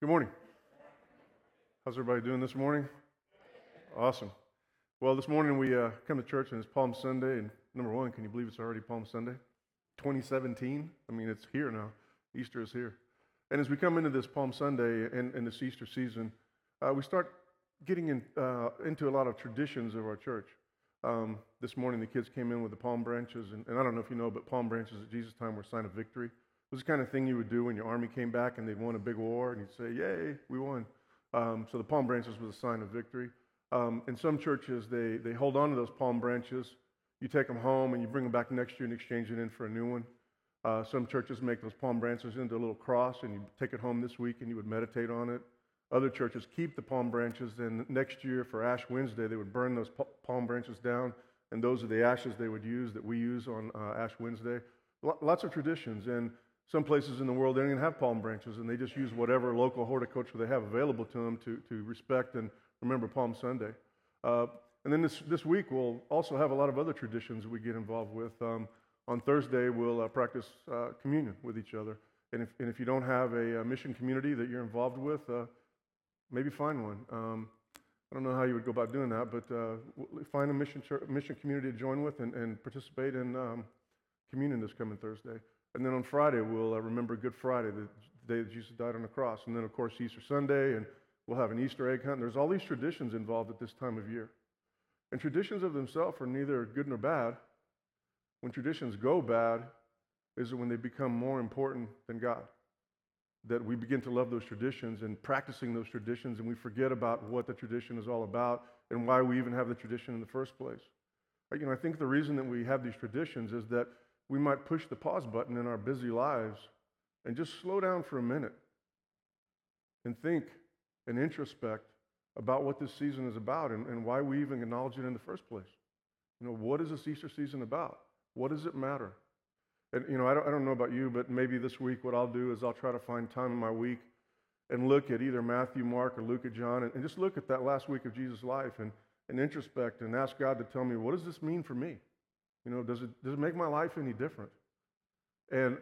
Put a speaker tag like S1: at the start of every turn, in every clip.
S1: Good morning. How's everybody doing this morning? Awesome. Well, this morning we uh, come to church and it's Palm Sunday. And number one, can you believe it's already Palm Sunday? 2017? I mean, it's here now. Easter is here. And as we come into this Palm Sunday and, and this Easter season, uh, we start getting in, uh, into a lot of traditions of our church. Um, this morning, the kids came in with the palm branches. And, and I don't know if you know, but palm branches at Jesus' time were a sign of victory. It was the kind of thing you would do when your army came back and they'd won a big war, and you'd say, Yay, we won. Um, so the palm branches was a sign of victory. Um, in some churches, they, they hold on to those palm branches. You take them home and you bring them back next year and exchange it in for a new one. Uh, some churches make those palm branches into a little cross and you take it home this week and you would meditate on it. Other churches keep the palm branches, and next year for Ash Wednesday, they would burn those palm branches down, and those are the ashes they would use that we use on uh, Ash Wednesday. Lots of traditions, and some places in the world, they don't even have palm branches, and they just use whatever local horticulture they have available to them to, to respect and remember Palm Sunday. Uh, and then this, this week, we'll also have a lot of other traditions we get involved with. Um, on Thursday, we'll uh, practice uh, communion with each other. And if, and if you don't have a, a mission community that you're involved with, uh, maybe find one. Um, I don't know how you would go about doing that, but uh, find a mission, mission community to join with and, and participate in um, communion this coming Thursday. And then on Friday, we'll uh, remember Good Friday, the day that Jesus died on the cross. And then, of course, Easter Sunday, and we'll have an Easter egg hunt. There's all these traditions involved at this time of year. And traditions of themselves are neither good nor bad. When traditions go bad, is when they become more important than God. That we begin to love those traditions and practicing those traditions, and we forget about what the tradition is all about and why we even have the tradition in the first place. You know, I think the reason that we have these traditions is that we might push the pause button in our busy lives and just slow down for a minute and think and introspect about what this season is about and, and why we even acknowledge it in the first place. You know, what is this Easter season about? What does it matter? And, you know, I don't, I don't know about you, but maybe this week what I'll do is I'll try to find time in my week and look at either Matthew, Mark, or Luke, or John, and, and just look at that last week of Jesus' life and, and introspect and ask God to tell me, what does this mean for me? You know, does it, does it make my life any different? And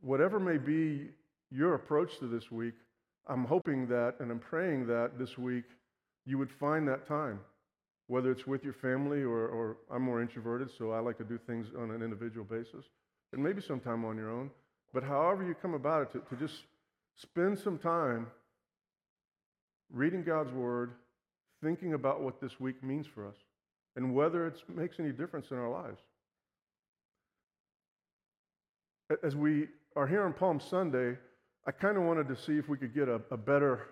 S1: whatever may be your approach to this week, I'm hoping that and I'm praying that this week you would find that time, whether it's with your family or, or I'm more introverted, so I like to do things on an individual basis, and maybe sometime on your own. But however you come about it, to, to just spend some time reading God's Word, thinking about what this week means for us and whether it makes any difference in our lives. As we are here on Palm Sunday, I kind of wanted to see if we could get a, a, better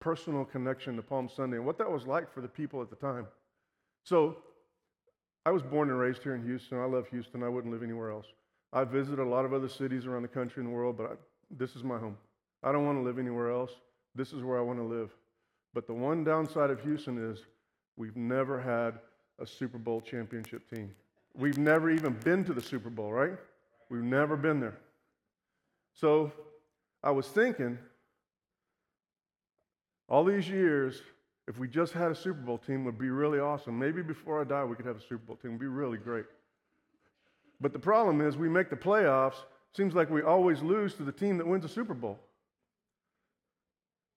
S1: personal connection to Palm Sunday and what that was like for the people at the time. So, I was born and raised here in Houston. I love Houston. I wouldn't live anywhere else. I visited a lot of other cities around the country and the world, but I, this is my home. I don't want to live anywhere else. This is where I want to live. But the one downside of Houston is we've never had a Super Bowl championship team. We've never even been to the Super Bowl, right? We've never been there. So I was thinking, all these years, if we just had a Super Bowl team, would be really awesome. Maybe before I die, we could have a Super Bowl team. It'd be really great. But the problem is, we make the playoffs. Seems like we always lose to the team that wins the Super Bowl.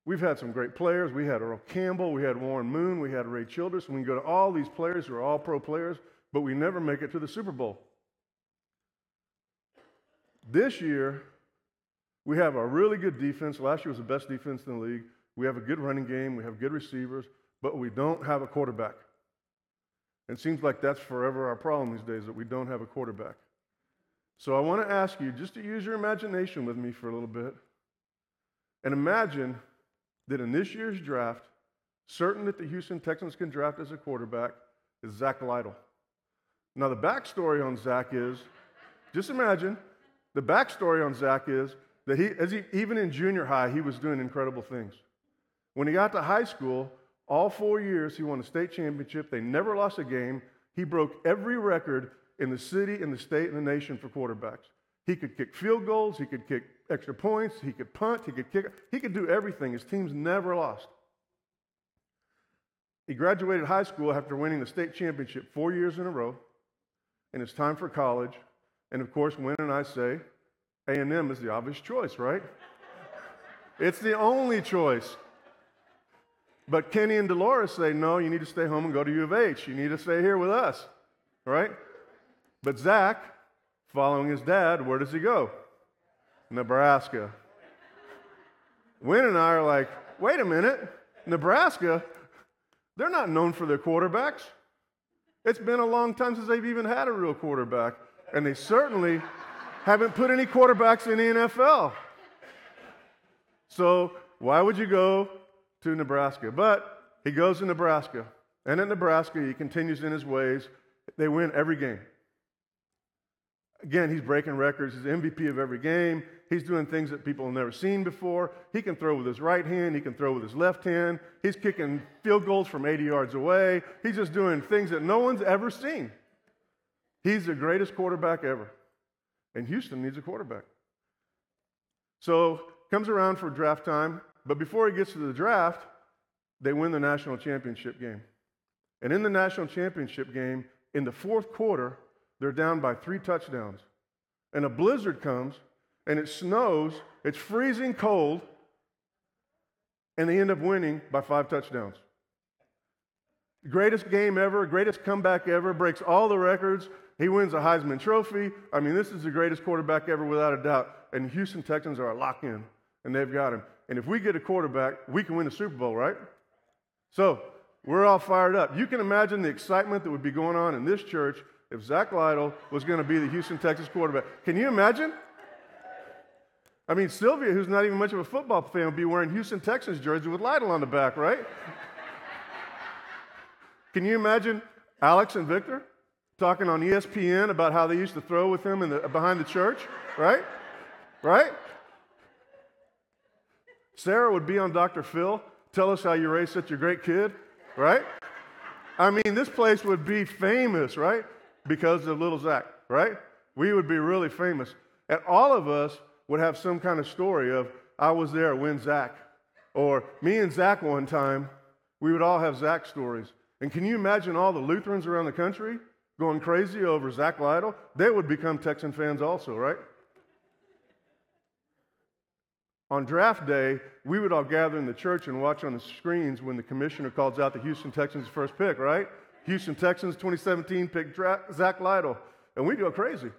S1: We've had some great players. We had Earl Campbell, we had Warren Moon, we had Ray Childress, we can go to all these players who are all pro players, but we never make it to the Super Bowl. This year, we have a really good defense. Last year was the best defense in the league. We have a good running game, we have good receivers, but we don't have a quarterback. It seems like that's forever our problem these days that we don't have a quarterback. So I want to ask you just to use your imagination with me for a little bit and imagine that in this year's draft, certain that the Houston Texans can draft as a quarterback is Zach Lytle. Now, the backstory on Zach is just imagine the backstory on Zach is that he, as he, even in junior high, he was doing incredible things. When he got to high school, all four years he won a state championship. They never lost a game. He broke every record in the city, in the state, and the nation for quarterbacks. He could kick field goals, he could kick extra points, he could punt, he could kick, he could do everything. His teams never lost. He graduated high school after winning the state championship four years in a row, and it's time for college. And of course, Win and I say A&M is the obvious choice, right? It's the only choice. But Kenny and Dolores say, no, you need to stay home and go to U of H. You need to stay here with us, right? But Zach, following his dad, where does he go? Nebraska. Win and I are like, wait a minute, Nebraska, they're not known for their quarterbacks. It's been a long time since they've even had a real quarterback. And they certainly haven't put any quarterbacks in the NFL. So why would you go to Nebraska? But he goes to Nebraska. And in Nebraska, he continues in his ways. They win every game. Again, he's breaking records. He's MVP of every game. He's doing things that people have never seen before. He can throw with his right hand. He can throw with his left hand. He's kicking field goals from 80 yards away. He's just doing things that no one's ever seen. He's the greatest quarterback ever. And Houston needs a quarterback. So comes around for draft time, but before he gets to the draft, they win the national championship game. And in the national championship game, in the fourth quarter, they're down by three touchdowns. And a blizzard comes, and it snows, it's freezing cold, and they end up winning by five touchdowns. Greatest game ever, greatest comeback ever, breaks all the records. He wins a Heisman Trophy. I mean, this is the greatest quarterback ever, without a doubt. And Houston Texans are a lock in, and they've got him. And if we get a quarterback, we can win the Super Bowl, right? So we're all fired up. You can imagine the excitement that would be going on in this church if Zach Lytle was going to be the Houston Texas quarterback. Can you imagine? I mean, Sylvia, who's not even much of a football fan, would be wearing Houston Texans jersey with Lytle on the back, right? Can you imagine Alex and Victor talking on ESPN about how they used to throw with him in the, behind the church, right? Right? Sarah would be on Dr. Phil, tell us how you raised such a great kid, right? I mean, this place would be famous, right? Because of little Zach, right? We would be really famous. And all of us would have some kind of story of, I was there when Zach. Or me and Zach one time, we would all have Zach stories. And can you imagine all the Lutherans around the country going crazy over Zach Lytle? They would become Texan fans also, right? On draft day, we would all gather in the church and watch on the screens when the commissioner calls out the Houston Texans' first pick, right? Houston Texans 2017 picked Zach Lytle. And we go crazy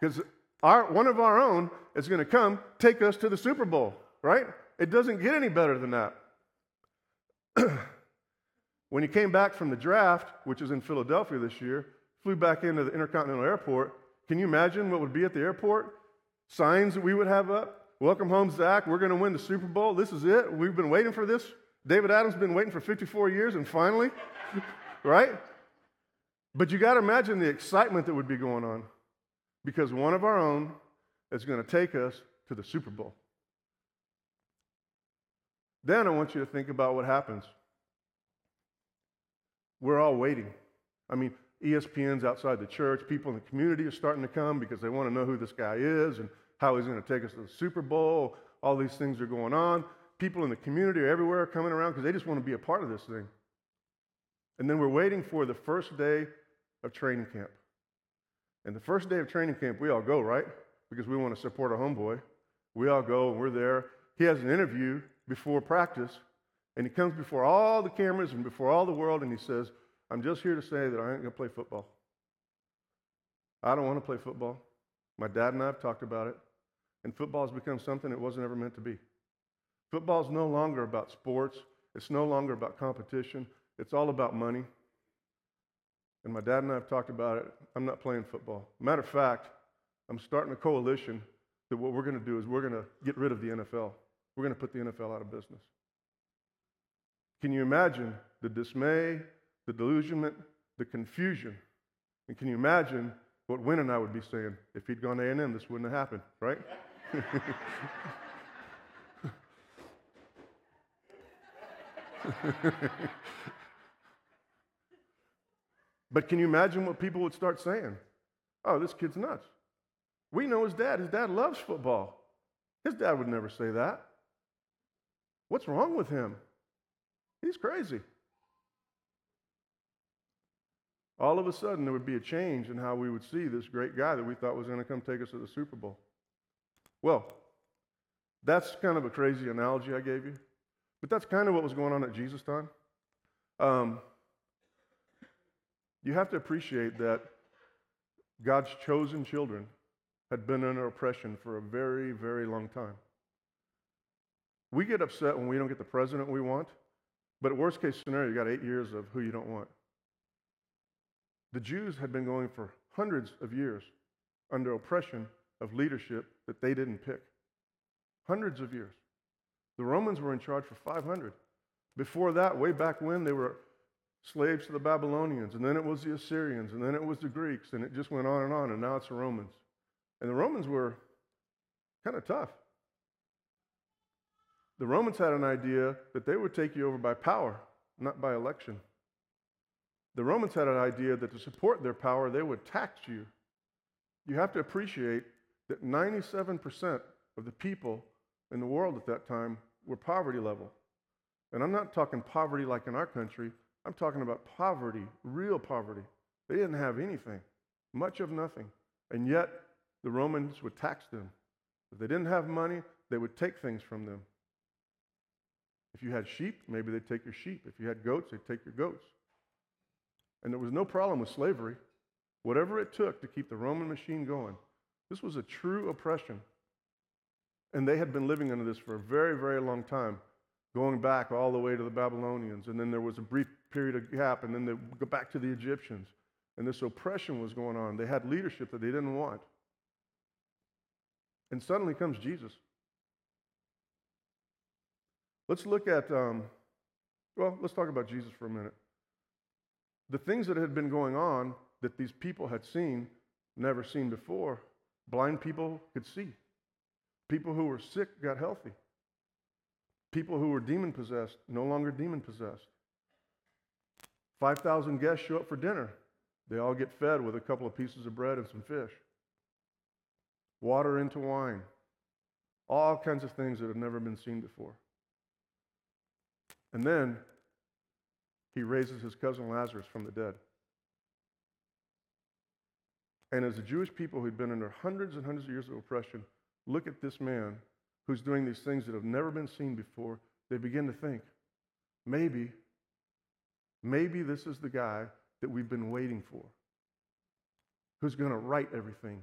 S1: because one of our own is going to come take us to the Super Bowl, right? It doesn't get any better than that. when he came back from the draft, which is in Philadelphia this year, flew back into the Intercontinental Airport. Can you imagine what would be at the airport? Signs that we would have up. Welcome home, Zach. We're going to win the Super Bowl. This is it. We've been waiting for this. David Adams been waiting for 54 years, and finally, right? But you got to imagine the excitement that would be going on because one of our own is going to take us to the Super Bowl. Then I want you to think about what happens. We're all waiting. I mean, ESPN's outside the church. People in the community are starting to come because they want to know who this guy is and how he's going to take us to the Super Bowl. All these things are going on. People in the community are everywhere coming around because they just want to be a part of this thing. And then we're waiting for the first day of training camp. And the first day of training camp, we all go, right? Because we want to support our homeboy. We all go and we're there. He has an interview before practice, and he comes before all the cameras and before all the world, and he says, I'm just here to say that I ain't going to play football. I don't want to play football. My dad and I have talked about it, and football has become something it wasn't ever meant to be. Football is no longer about sports, it's no longer about competition. It's all about money. And my dad and I have talked about it. I'm not playing football. Matter of fact, I'm starting a coalition that what we're going to do is we're going to get rid of the NFL. We're going to put the NFL out of business. Can you imagine the dismay, the delusionment, the confusion? And can you imagine what Win and I would be saying if he'd gone to A&M? This wouldn't have happened, right? But can you imagine what people would start saying? Oh, this kid's nuts. We know his dad. His dad loves football. His dad would never say that. What's wrong with him? He's crazy. All of a sudden, there would be a change in how we would see this great guy that we thought was going to come take us to the Super Bowl. Well, That's kind of a crazy analogy I gave you, but that's kind of what was going on at Jesus' time. Um, you have to appreciate that God's chosen children had been under oppression for a very, very long time. We get upset when we don't get the president we want, but worst case scenario, you got eight years of who you don't want. The Jews had been going for hundreds of years under oppression of leadership that they didn't pick. Hundreds of years. The Romans were in charge for 500. Before that, way back when, they were slaves to the Babylonians, and then it was the Assyrians, and then it was the Greeks, and it just went on and on, and now it's the Romans. And the Romans were kind of tough. The Romans had an idea that they would take you over by power, not by election. The Romans had an idea that to support their power, they would tax you. You have to appreciate that 97% of the people in the world at that time were poverty level. And I'm not talking poverty like in our country, I'm talking about poverty, real poverty. They didn't have anything, much of nothing. And yet, the Romans would tax them. If they didn't have money, they would take things from them. If you had sheep, maybe they'd take your sheep. If you had goats, they'd take your goats. And there was no problem with slavery. Whatever it took to keep the Roman machine going, this was a true oppression. And they had been living under this for a very, very long time, going back all the way to the Babylonians. And then there was a brief period of gap, and then they go back to the Egyptians. And this oppression was going on. They had leadership that they didn't want. And suddenly comes Jesus. Let's look at, um, well, let's talk about Jesus for a minute. The things that had been going on that these people had seen, never seen before, blind people could see. People who were sick got healthy. People who were demon possessed, no longer demon possessed. 5,000 guests show up for dinner. They all get fed with a couple of pieces of bread and some fish. Water into wine. All kinds of things that have never been seen before. And then he raises his cousin Lazarus from the dead. And as the Jewish people who'd been under hundreds and hundreds of years of oppression look at this man who's doing these things that have never been seen before, they begin to think, maybe, maybe this is the guy that we've been waiting for, who's going to right everything.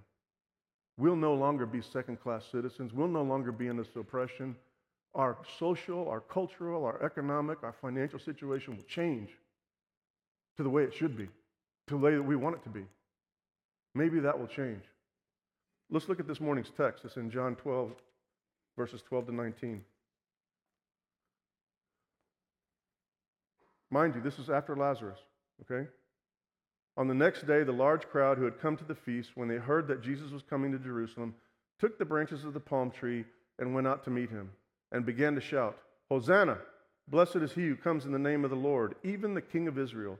S1: We'll no longer be second class citizens. We'll no longer be in this oppression. Our social, our cultural, our economic, our financial situation will change to the way it should be, to the way that we want it to be. Maybe that will change. Let's look at this morning's text. It's in John 12, verses 12 to 19. Mind you, this is after Lazarus, okay? On the next day, the large crowd who had come to the feast, when they heard that Jesus was coming to Jerusalem, took the branches of the palm tree and went out to meet him, and began to shout, Hosanna! Blessed is he who comes in the name of the Lord, even the King of Israel.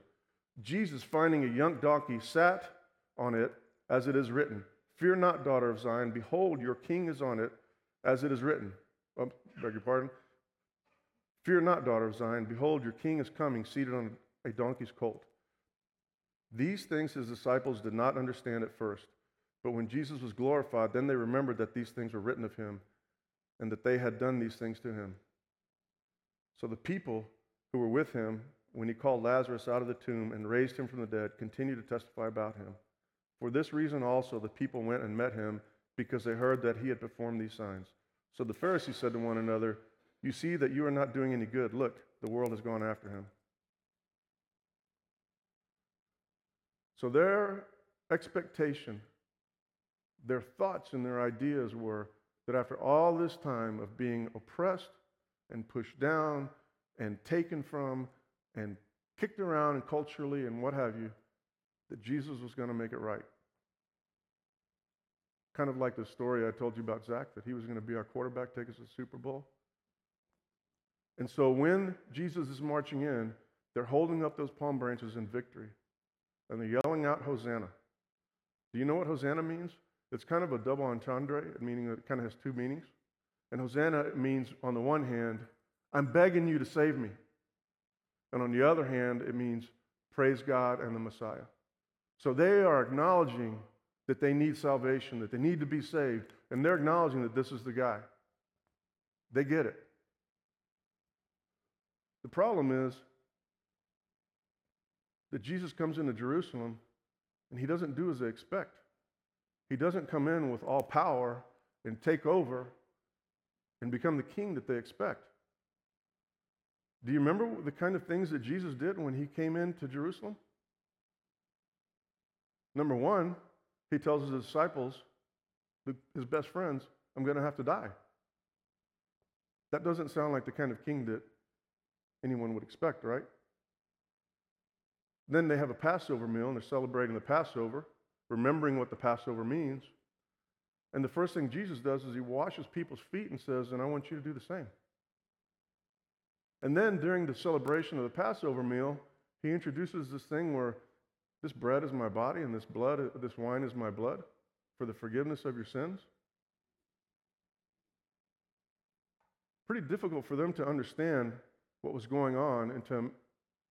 S1: Jesus, finding a young donkey, sat on it, as it is written, Fear not, daughter of Zion, behold, your king is on it, as it is written. Oh, beg your pardon. Fear not, daughter of Zion, behold, your king is coming, seated on a donkey's colt. These things his disciples did not understand at first, but when Jesus was glorified, then they remembered that these things were written of him and that they had done these things to him. So the people who were with him when he called Lazarus out of the tomb and raised him from the dead continued to testify about him. For this reason also the people went and met him because they heard that he had performed these signs. So the Pharisees said to one another, You see that you are not doing any good. Look, the world has gone after him. So their expectation, their thoughts, and their ideas were that after all this time of being oppressed and pushed down and taken from and kicked around and culturally and what have you, that Jesus was going to make it right. Kind of like the story I told you about Zach, that he was going to be our quarterback, take us to the Super Bowl. And so when Jesus is marching in, they're holding up those palm branches in victory. And they're yelling out, Hosanna. Do you know what Hosanna means? It's kind of a double entendre, meaning it kind of has two meanings. And Hosanna means, on the one hand, I'm begging you to save me. And on the other hand, it means praise God and the Messiah. So they are acknowledging that they need salvation, that they need to be saved, and they're acknowledging that this is the guy. They get it. The problem is that Jesus comes into Jerusalem and he doesn't do as they expect. He doesn't come in with all power and take over and become the king that they expect. Do you remember the kind of things that Jesus did when he came into Jerusalem? Number one, he tells his disciples, his best friends, I'm going to have to die. That doesn't sound like the kind of king that anyone would expect, right? Then they have a Passover meal and they're celebrating the Passover, remembering what the Passover means. And the first thing Jesus does is he washes people's feet and says, And I want you to do the same. And then during the celebration of the Passover meal, he introduces this thing where this bread is my body and this blood, this wine is my blood for the forgiveness of your sins. Pretty difficult for them to understand what was going on and to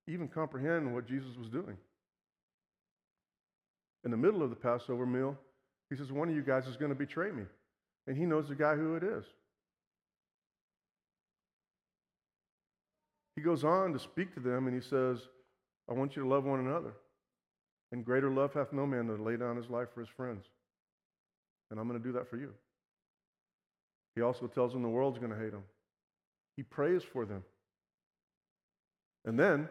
S1: even comprehend what Jesus was doing. In the middle of the Passover meal, he says, One of you guys is going to betray me. And he knows the guy who it is. He goes on to speak to them and he says, I want you to love one another. And greater love hath no man than to lay down his life for his friends. And I'm going to do that for you. He also tells them the world's going to hate him. He prays for them. And then,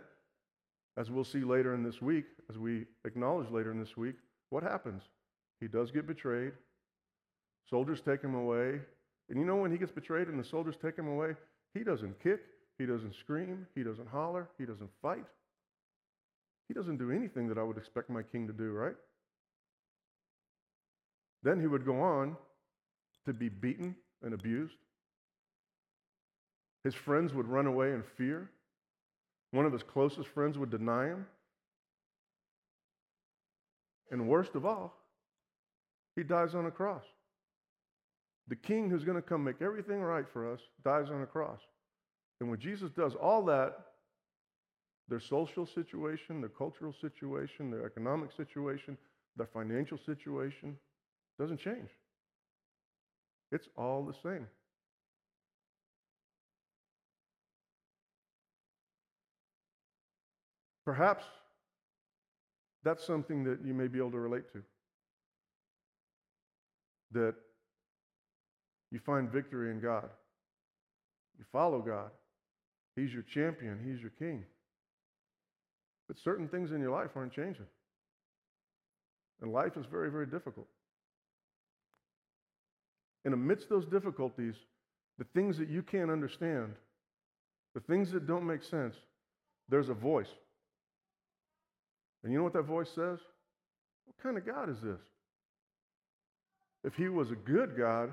S1: as we'll see later in this week, as we acknowledge later in this week, what happens? He does get betrayed. Soldiers take him away. And you know when he gets betrayed and the soldiers take him away, he doesn't kick, he doesn't scream, he doesn't holler, he doesn't fight. He doesn't do anything that I would expect my king to do, right? Then he would go on to be beaten and abused. His friends would run away in fear. One of his closest friends would deny him. And worst of all, he dies on a cross. The king who's going to come make everything right for us dies on a cross. And when Jesus does all that, their social situation, their cultural situation, their economic situation, their financial situation doesn't change. It's all the same. Perhaps that's something that you may be able to relate to. That you find victory in God. You follow God. He's your champion, He's your king. But certain things in your life aren't changing. And life is very, very difficult. And amidst those difficulties, the things that you can't understand, the things that don't make sense, there's a voice. And you know what that voice says? What kind of God is this? If he was a good God,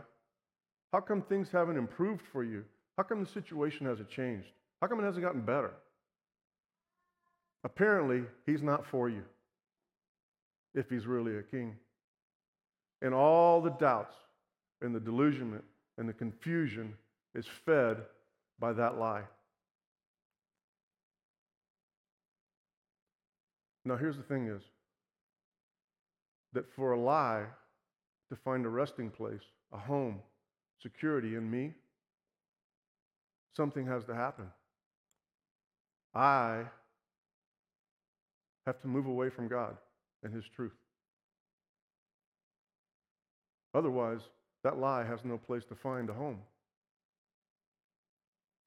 S1: how come things haven't improved for you? How come the situation hasn't changed? How come it hasn't gotten better? Apparently, he's not for you if he's really a king. And all the doubts and the delusionment and the confusion is fed by that lie. Now, here's the thing is that for a lie to find a resting place, a home, security in me, something has to happen. I have to move away from God and His truth. Otherwise, that lie has no place to find a home.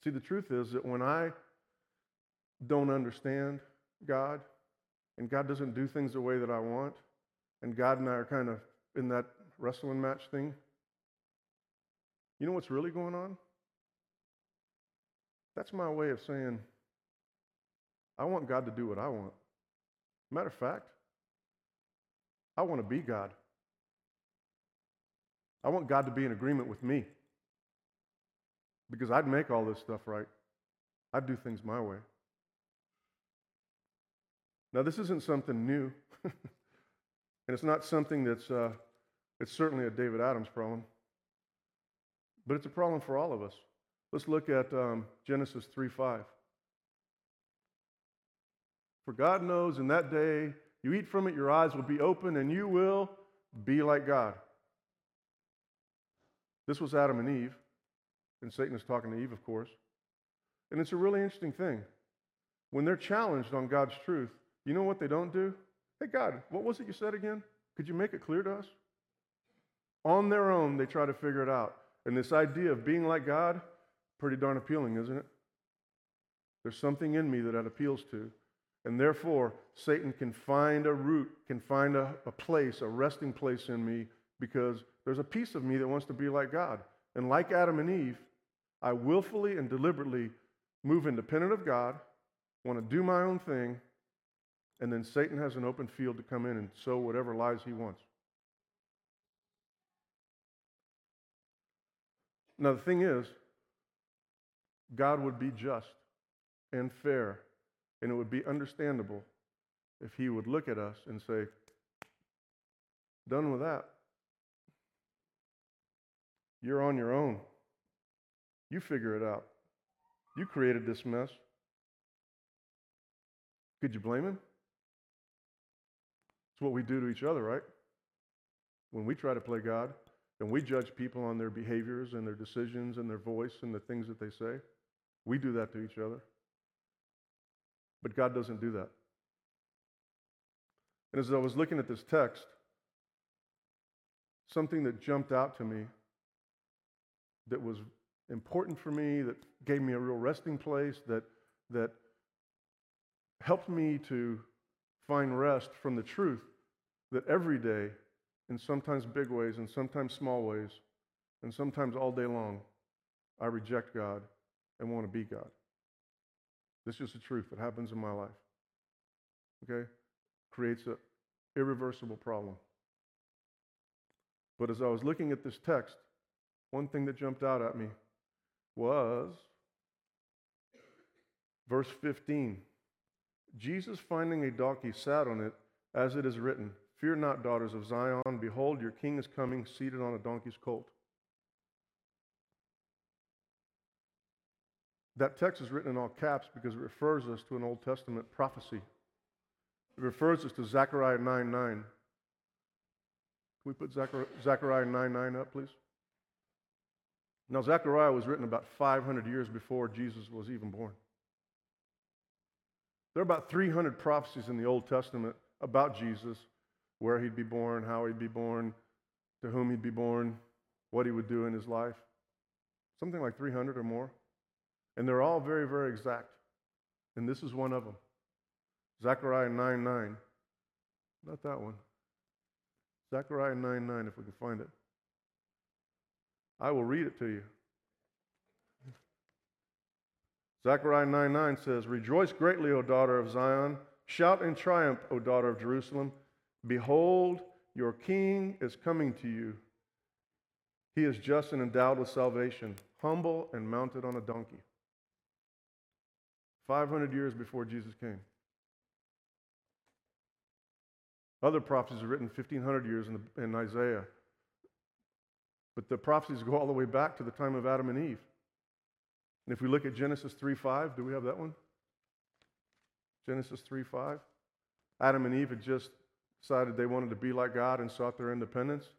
S1: See, the truth is that when I don't understand God, and God doesn't do things the way that I want, and God and I are kind of in that wrestling match thing, you know what's really going on? That's my way of saying, I want God to do what I want. Matter of fact, I want to be God. I want God to be in agreement with me because I'd make all this stuff right. I'd do things my way. Now, this isn't something new, and it's not something that's, uh, it's certainly a David Adams problem, but it's a problem for all of us. Let's look at um, Genesis 3 5. For God knows in that day you eat from it, your eyes will be open, and you will be like God. This was Adam and Eve. And Satan is talking to Eve, of course. And it's a really interesting thing. When they're challenged on God's truth, you know what they don't do? Hey, God, what was it you said again? Could you make it clear to us? On their own, they try to figure it out. And this idea of being like God, pretty darn appealing, isn't it? There's something in me that that appeals to. And therefore, Satan can find a root, can find a, a place, a resting place in me, because there's a piece of me that wants to be like God. And like Adam and Eve, I willfully and deliberately move independent of God, want to do my own thing, and then Satan has an open field to come in and sow whatever lies he wants. Now, the thing is, God would be just and fair, and it would be understandable if He would look at us and say, Done with that. You're on your own. You figure it out. You created this mess. Could you blame Him? It's what we do to each other, right? When we try to play God and we judge people on their behaviors and their decisions and their voice and the things that they say, we do that to each other. But God doesn't do that. And as I was looking at this text, something that jumped out to me that was important for me, that gave me a real resting place, that, that helped me to find rest from the truth that every day, in sometimes big ways and sometimes small ways, and sometimes all day long, I reject God and want to be God. This is the truth that happens in my life. Okay? Creates an irreversible problem. But as I was looking at this text, one thing that jumped out at me was verse 15. Jesus finding a donkey sat on it, as it is written, Fear not, daughters of Zion, behold, your king is coming, seated on a donkey's colt. That text is written in all caps because it refers us to an Old Testament prophecy. It refers us to Zechariah 9 9. Can we put Zechariah 9 9 up, please? Now, Zechariah was written about 500 years before Jesus was even born. There are about 300 prophecies in the Old Testament about Jesus, where he'd be born, how he'd be born, to whom he'd be born, what he would do in his life. Something like 300 or more. And they're all very, very exact. And this is one of them Zechariah 9 9. Not that one. Zechariah 9 9, if we can find it. I will read it to you. Zechariah 9 9 says, Rejoice greatly, O daughter of Zion. Shout in triumph, O daughter of Jerusalem. Behold, your king is coming to you. He is just and endowed with salvation, humble and mounted on a donkey. 500 years before Jesus came. Other prophecies are written 1,500 years in, the, in Isaiah. But the prophecies go all the way back to the time of Adam and Eve. And if we look at Genesis 3:5, do we have that one? Genesis 3:5. Adam and Eve had just decided they wanted to be like God and sought their independence.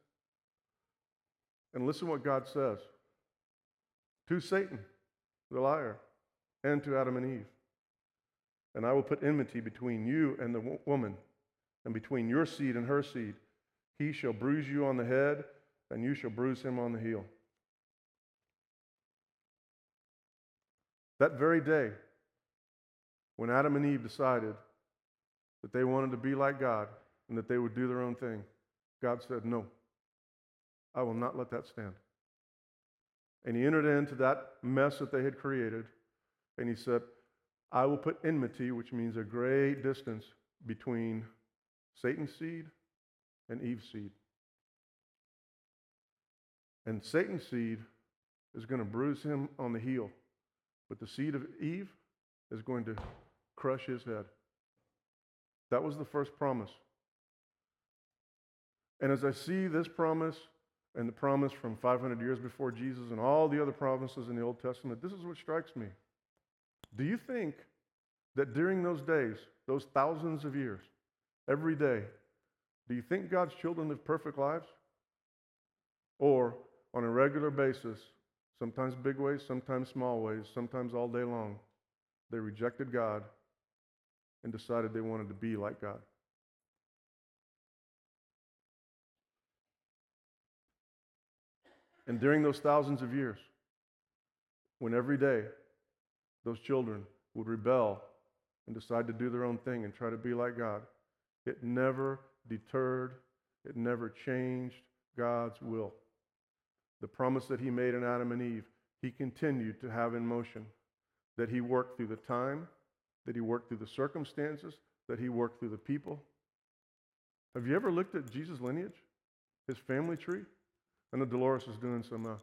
S1: And listen what God says to Satan, the liar, and to Adam and Eve. And I will put enmity between you and the woman, and between your seed and her seed. He shall bruise you on the head, and you shall bruise him on the heel. That very day, when Adam and Eve decided that they wanted to be like God and that they would do their own thing, God said, No, I will not let that stand. And he entered into that mess that they had created, and he said, I will put enmity, which means a great distance between Satan's seed and Eve's seed. And Satan's seed is going to bruise him on the heel, but the seed of Eve is going to crush his head. That was the first promise. And as I see this promise and the promise from 500 years before Jesus and all the other promises in the Old Testament, this is what strikes me. Do you think that during those days, those thousands of years, every day, do you think God's children live perfect lives? Or on a regular basis, sometimes big ways, sometimes small ways, sometimes all day long. They rejected God and decided they wanted to be like God. And during those thousands of years, when every day those children would rebel and decide to do their own thing and try to be like God, it never deterred, it never changed God's will. The promise that He made in Adam and Eve, He continued to have in motion. That He worked through the time, that He worked through the circumstances, that He worked through the people. Have you ever looked at Jesus' lineage, His family tree? I know Dolores is doing some uh,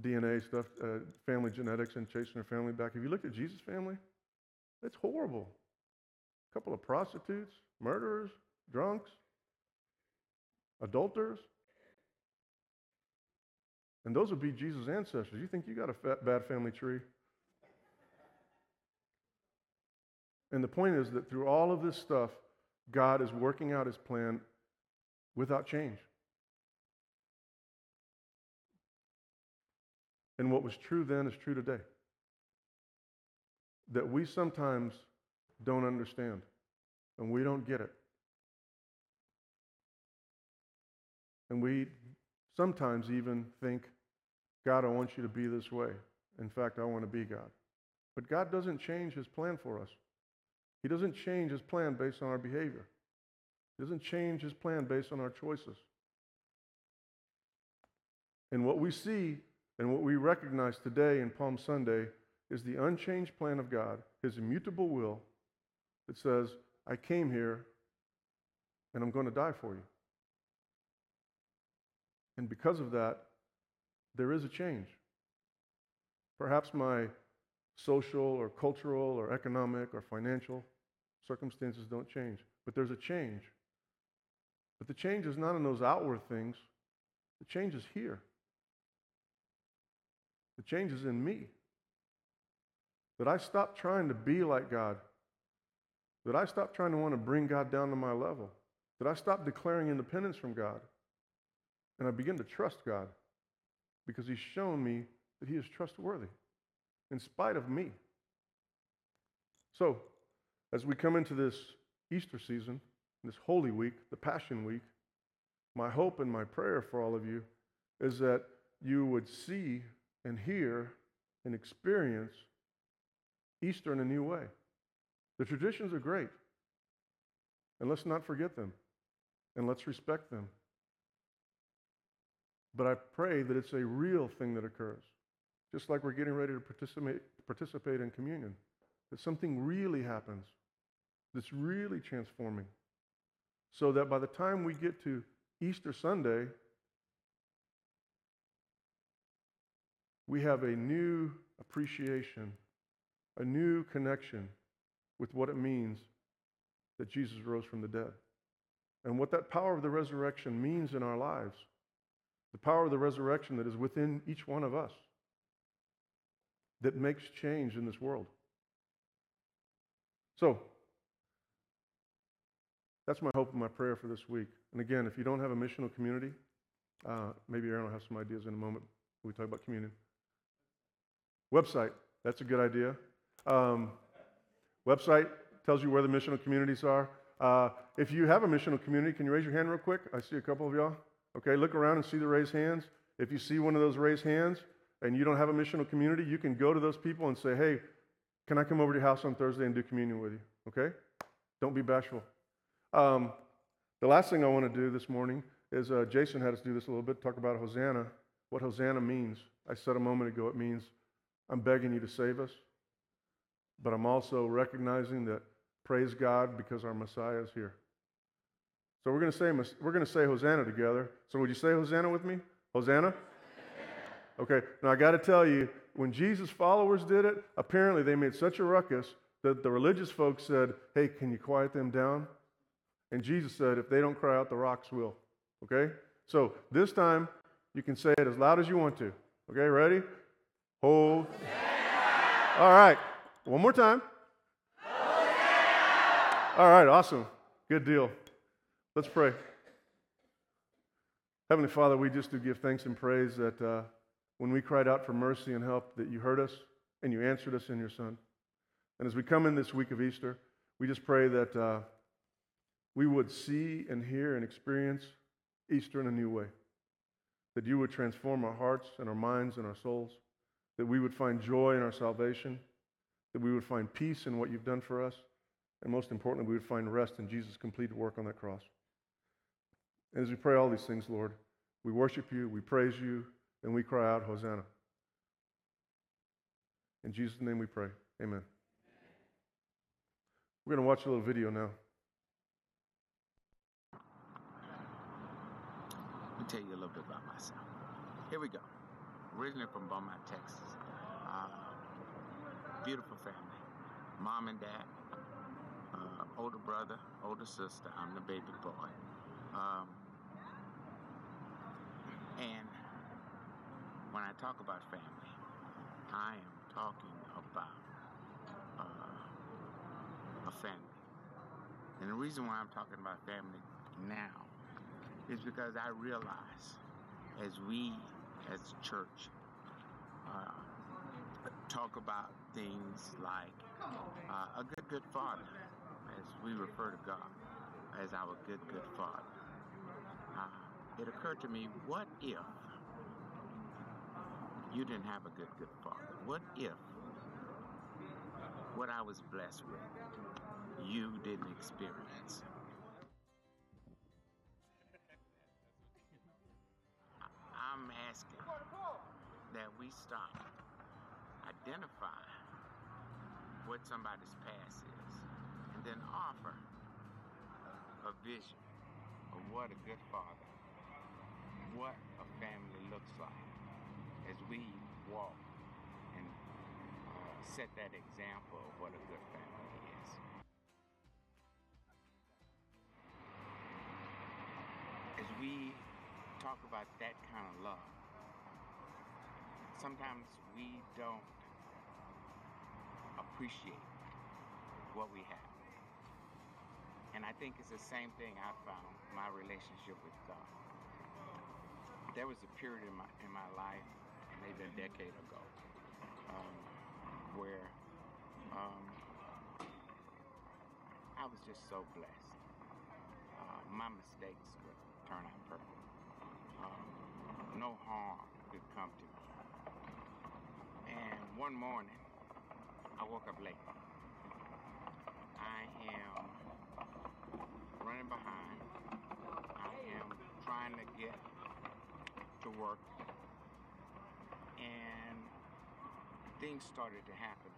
S1: DNA stuff, uh, family genetics, and chasing her family back. Have you looked at Jesus' family? It's horrible. A couple of prostitutes, murderers, drunks, adulterers. And those would be Jesus' ancestors. You think you got a fat, bad family tree? And the point is that through all of this stuff, God is working out his plan without change. And what was true then is true today. That we sometimes don't understand and we don't get it. And we sometimes even think, God, I want you to be this way. In fact, I want to be God. But God doesn't change his plan for us. He doesn't change his plan based on our behavior. He doesn't change his plan based on our choices. And what we see and what we recognize today in Palm Sunday is the unchanged plan of God, his immutable will that says, I came here and I'm going to die for you. And because of that, there is a change. Perhaps my social or cultural or economic or financial circumstances don't change, but there's a change. But the change is not in those outward things, the change is here. The change is in me. That I stop trying to be like God. That I stop trying to want to bring God down to my level. That I stop declaring independence from God. And I begin to trust God because He's shown me that He is trustworthy in spite of me. So, as we come into this Easter season, this Holy Week, the Passion Week, my hope and my prayer for all of you is that you would see and hear and experience Easter in a new way. The traditions are great, and let's not forget them, and let's respect them. But I pray that it's a real thing that occurs, just like we're getting ready to participate, participate in communion, that something really happens that's really transforming, so that by the time we get to Easter Sunday, we have a new appreciation, a new connection with what it means that Jesus rose from the dead and what that power of the resurrection means in our lives. The power of the resurrection that is within each one of us that makes change in this world. So, that's my hope and my prayer for this week. And again, if you don't have a missional community, uh, maybe Aaron will have some ideas in a moment when we talk about communion. Website, that's a good idea. Um, website tells you where the missional communities are. Uh, if you have a missional community, can you raise your hand real quick? I see a couple of y'all. Okay, look around and see the raised hands. If you see one of those raised hands and you don't have a missional community, you can go to those people and say, hey, can I come over to your house on Thursday and do communion with you? Okay? Don't be bashful. Um, the last thing I want to do this morning is uh, Jason had us do this a little bit, talk about Hosanna, what Hosanna means. I said a moment ago it means I'm begging you to save us. But I'm also recognizing that praise God because our Messiah is here. So we're going to say we're going to say Hosanna together. So would you say Hosanna with me? Hosanna? Okay. Now I got to tell you, when Jesus' followers did it, apparently they made such a ruckus that the religious folks said, "Hey, can you quiet them down?" And Jesus said, "If they don't cry out, the rocks will." Okay? So this time you can say it as loud as you want to. Okay, ready? Hosanna. All right. One more time. Hosanna. All right, awesome. Good deal. Let's pray. Heavenly Father, we just do give thanks and praise that uh, when we cried out for mercy and help, that you heard us and you answered us in your Son. And as we come in this week of Easter, we just pray that uh, we would see and hear and experience Easter in a new way. That you would transform our hearts and our minds and our souls. That we would find joy in our salvation. That we would find peace in what you've done for us. And most importantly, we would find rest in Jesus' completed work on that cross. And as we pray all these things, Lord, we worship you, we praise you, and we cry out, Hosanna. In Jesus' name we pray. Amen. We're going to watch a little video now.
S2: Let me tell you a little bit about myself. Here we go. Originally from Beaumont, Texas. Uh, beautiful family. Mom and dad. Uh, older brother, older sister. I'm the baby boy. Um, and when I talk about family, I am talking about uh, a family. And the reason why I'm talking about family now is because I realize as we as church uh, talk about things like uh, a good, good father, as we refer to God as our good, good father, uh, it occurred to me what if you didn't have a good, good father? What if what I was blessed with you didn't experience? I'm asking that we stop identifying what somebody's past is and then offer a vision of what a good father, what a family looks like as we walk and uh, set that example of what a good family is. As we talk about that kind of love, sometimes we don't appreciate what we have. And I think it's the same thing I found my relationship with God. There was a period in my in my life, maybe a decade ago, um, where um, I was just so blessed. Uh, my mistakes would turn out perfect. Um, no harm could come to me. And one morning, I woke up late. I am running behind. I am trying to get to work. And things started to happen.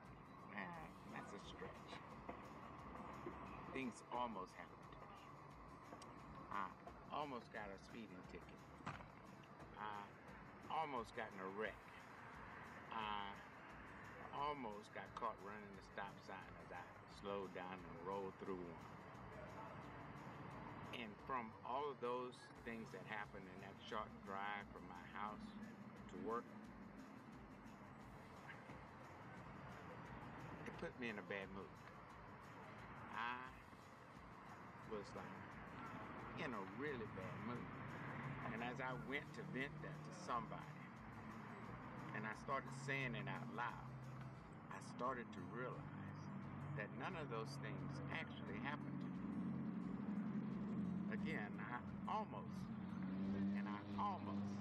S2: Man, that's a stretch. Things almost happened to me. I almost got a speeding ticket. I almost got in a wreck. I almost got caught running the stop sign as I slowed down and rolled through one. And from all of those things that happened in that short drive from my house to work, put me in a bad mood. I was like in a really bad mood. And as I went to vent that to somebody, and I started saying it out loud, I started to realize that none of those things actually happened to me. Again, I almost, and I almost,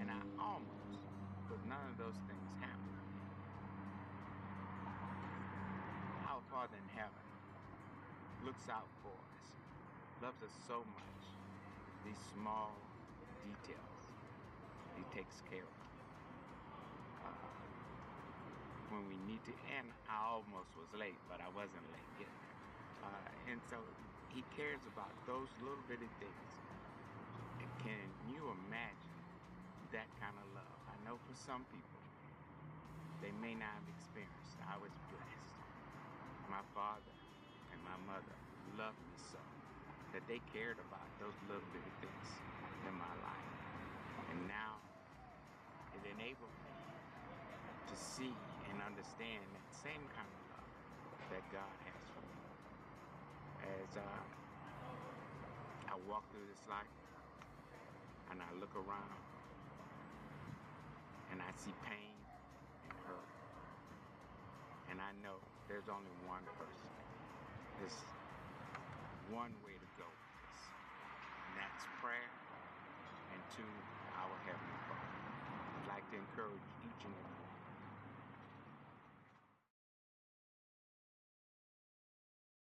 S2: and I almost, but none of those things happened. Our Father in heaven looks out for us, loves us so much. These small details, He takes care of. Uh, when we need to, and I almost was late, but I wasn't late yet. Uh, and so he cares about those little bitty things. Can you imagine that kind of love? I know for some people, they may not have experienced. I was. My father and my mother loved me so that they cared about those little bitty things in my life. And now it enabled me to see and understand that same kind of love that God has for me. As uh, I walk through this life and I look around, and I see pain and hurt. And I know there's only one person. There's one way to go with this. And that's prayer and to our Heavenly Father. I'd like to encourage each and every